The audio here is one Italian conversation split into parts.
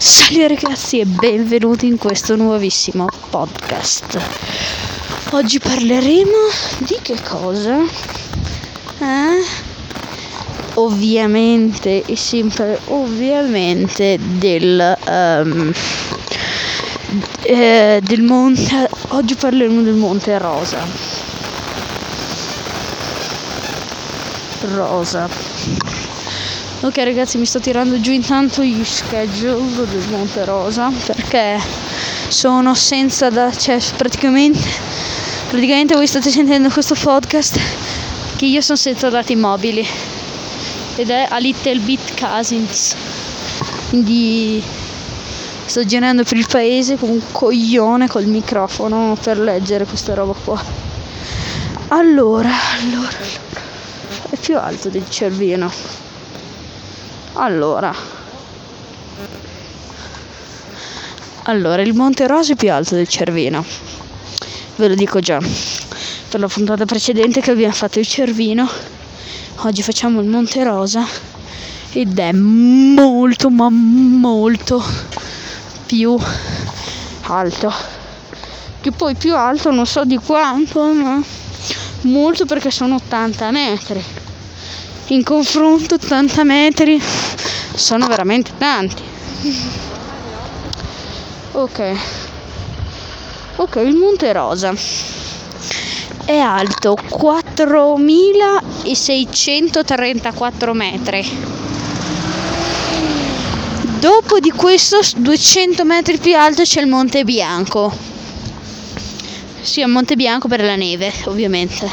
Salve ragazzi e benvenuti in questo nuovissimo podcast. Oggi parleremo di che cosa? Eh? Ovviamente e sempre ovviamente del um, eh, del monte oggi parleremo del monte Rosa. Rosa. Ok ragazzi mi sto tirando giù intanto gli schedule del Monte Rosa perché sono senza da... cioè praticamente praticamente voi state sentendo questo podcast che io sono senza dati mobili ed è a Little Bit Cousins. Quindi sto girando per il paese con un coglione col microfono per leggere questa roba qua. Allora allora allora è più alto del Cervino allora. Allora, il Monte Rosa è più alto del Cervino. Ve lo dico già. Per la puntata precedente che abbiamo fatto il Cervino, oggi facciamo il Monte Rosa ed è molto ma molto più alto. Che poi più alto non so di quanto, ma molto perché sono 80 metri. In confronto 80 metri sono veramente tanti. Ok. Ok, il Monte Rosa è alto 4634 metri. Dopo di questo 200 metri più alto c'è il Monte Bianco. Sì, il Monte Bianco per la neve, ovviamente.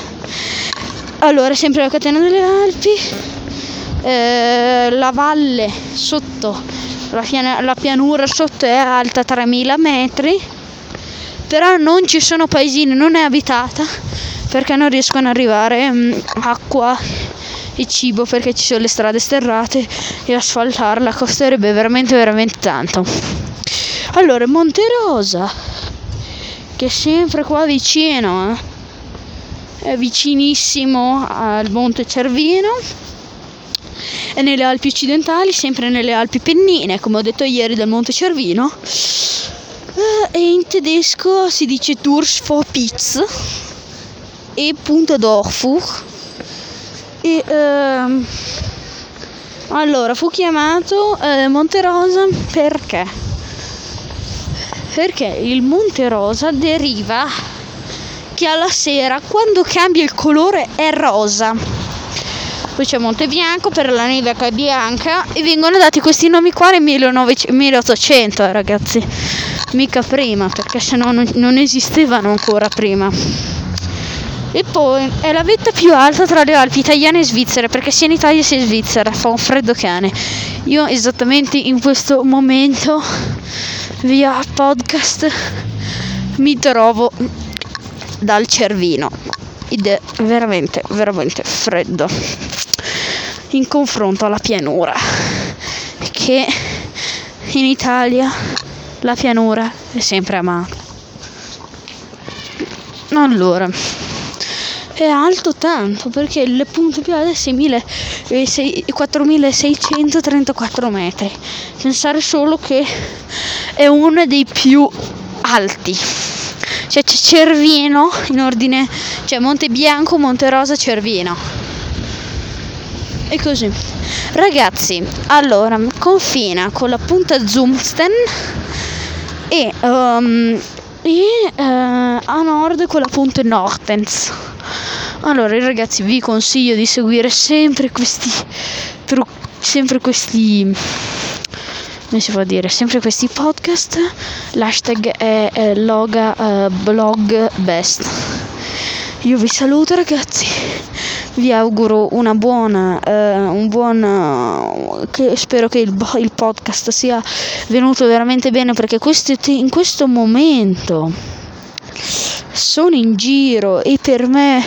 Allora, sempre la catena delle Alpi eh, la valle sotto, la, piana, la pianura sotto è alta 3000 metri, però non ci sono paesini, non è abitata perché non riescono ad arrivare mh, mm, acqua e cibo perché ci sono le strade sterrate e asfaltarla costerebbe veramente veramente tanto. Allora, Monte Rosa, che è sempre qua vicino, eh? è vicinissimo al Monte Cervino e nelle Alpi occidentali, sempre nelle Alpi Pennine, come ho detto ieri del Monte Cervino. Eh, e in tedesco si dice Durchvorpitz e Punta d'Orfuch. E ehm, allora fu chiamato eh, Monte Rosa perché? Perché il Monte Rosa deriva che alla sera quando cambia il colore è rosa poi c'è Monte Bianco per la neve che è bianca e vengono dati questi nomi qua nel 1800 eh, ragazzi. Mica prima perché se no non esistevano ancora prima. E poi è la vetta più alta tra le Alpi italiane e svizzere perché sia in Italia sia in Svizzera fa un freddo cane. Io esattamente in questo momento via podcast mi trovo dal Cervino. Ed è veramente veramente freddo in confronto alla pianura. Che in Italia la pianura è sempre amata. Allora è alto tanto perché il punto più alto è 4634 metri. Pensare solo che è uno dei più alti. Cioè c'è Cervino in ordine cioè Monte Bianco, Monte Rosa, Cervino e così. Ragazzi, allora, confina con la punta Zumsten e, um, e uh, a nord con la punta Nortens. Allora, ragazzi, vi consiglio di seguire sempre questi sempre questi come si può dire sempre questi podcast l'hashtag è, è loga uh, blog best io vi saluto ragazzi vi auguro una buona, eh, un buon, uh, che spero che il, il, podcast sia venuto veramente bene perché questi, in questo momento sono in giro e per me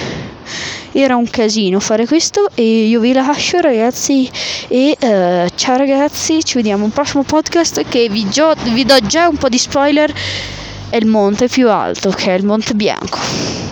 era un casino fare questo e io vi lascio ragazzi e uh, ciao ragazzi ci vediamo un prossimo podcast che vi, gio- vi do già un po' di spoiler è il monte più alto che è il Monte Bianco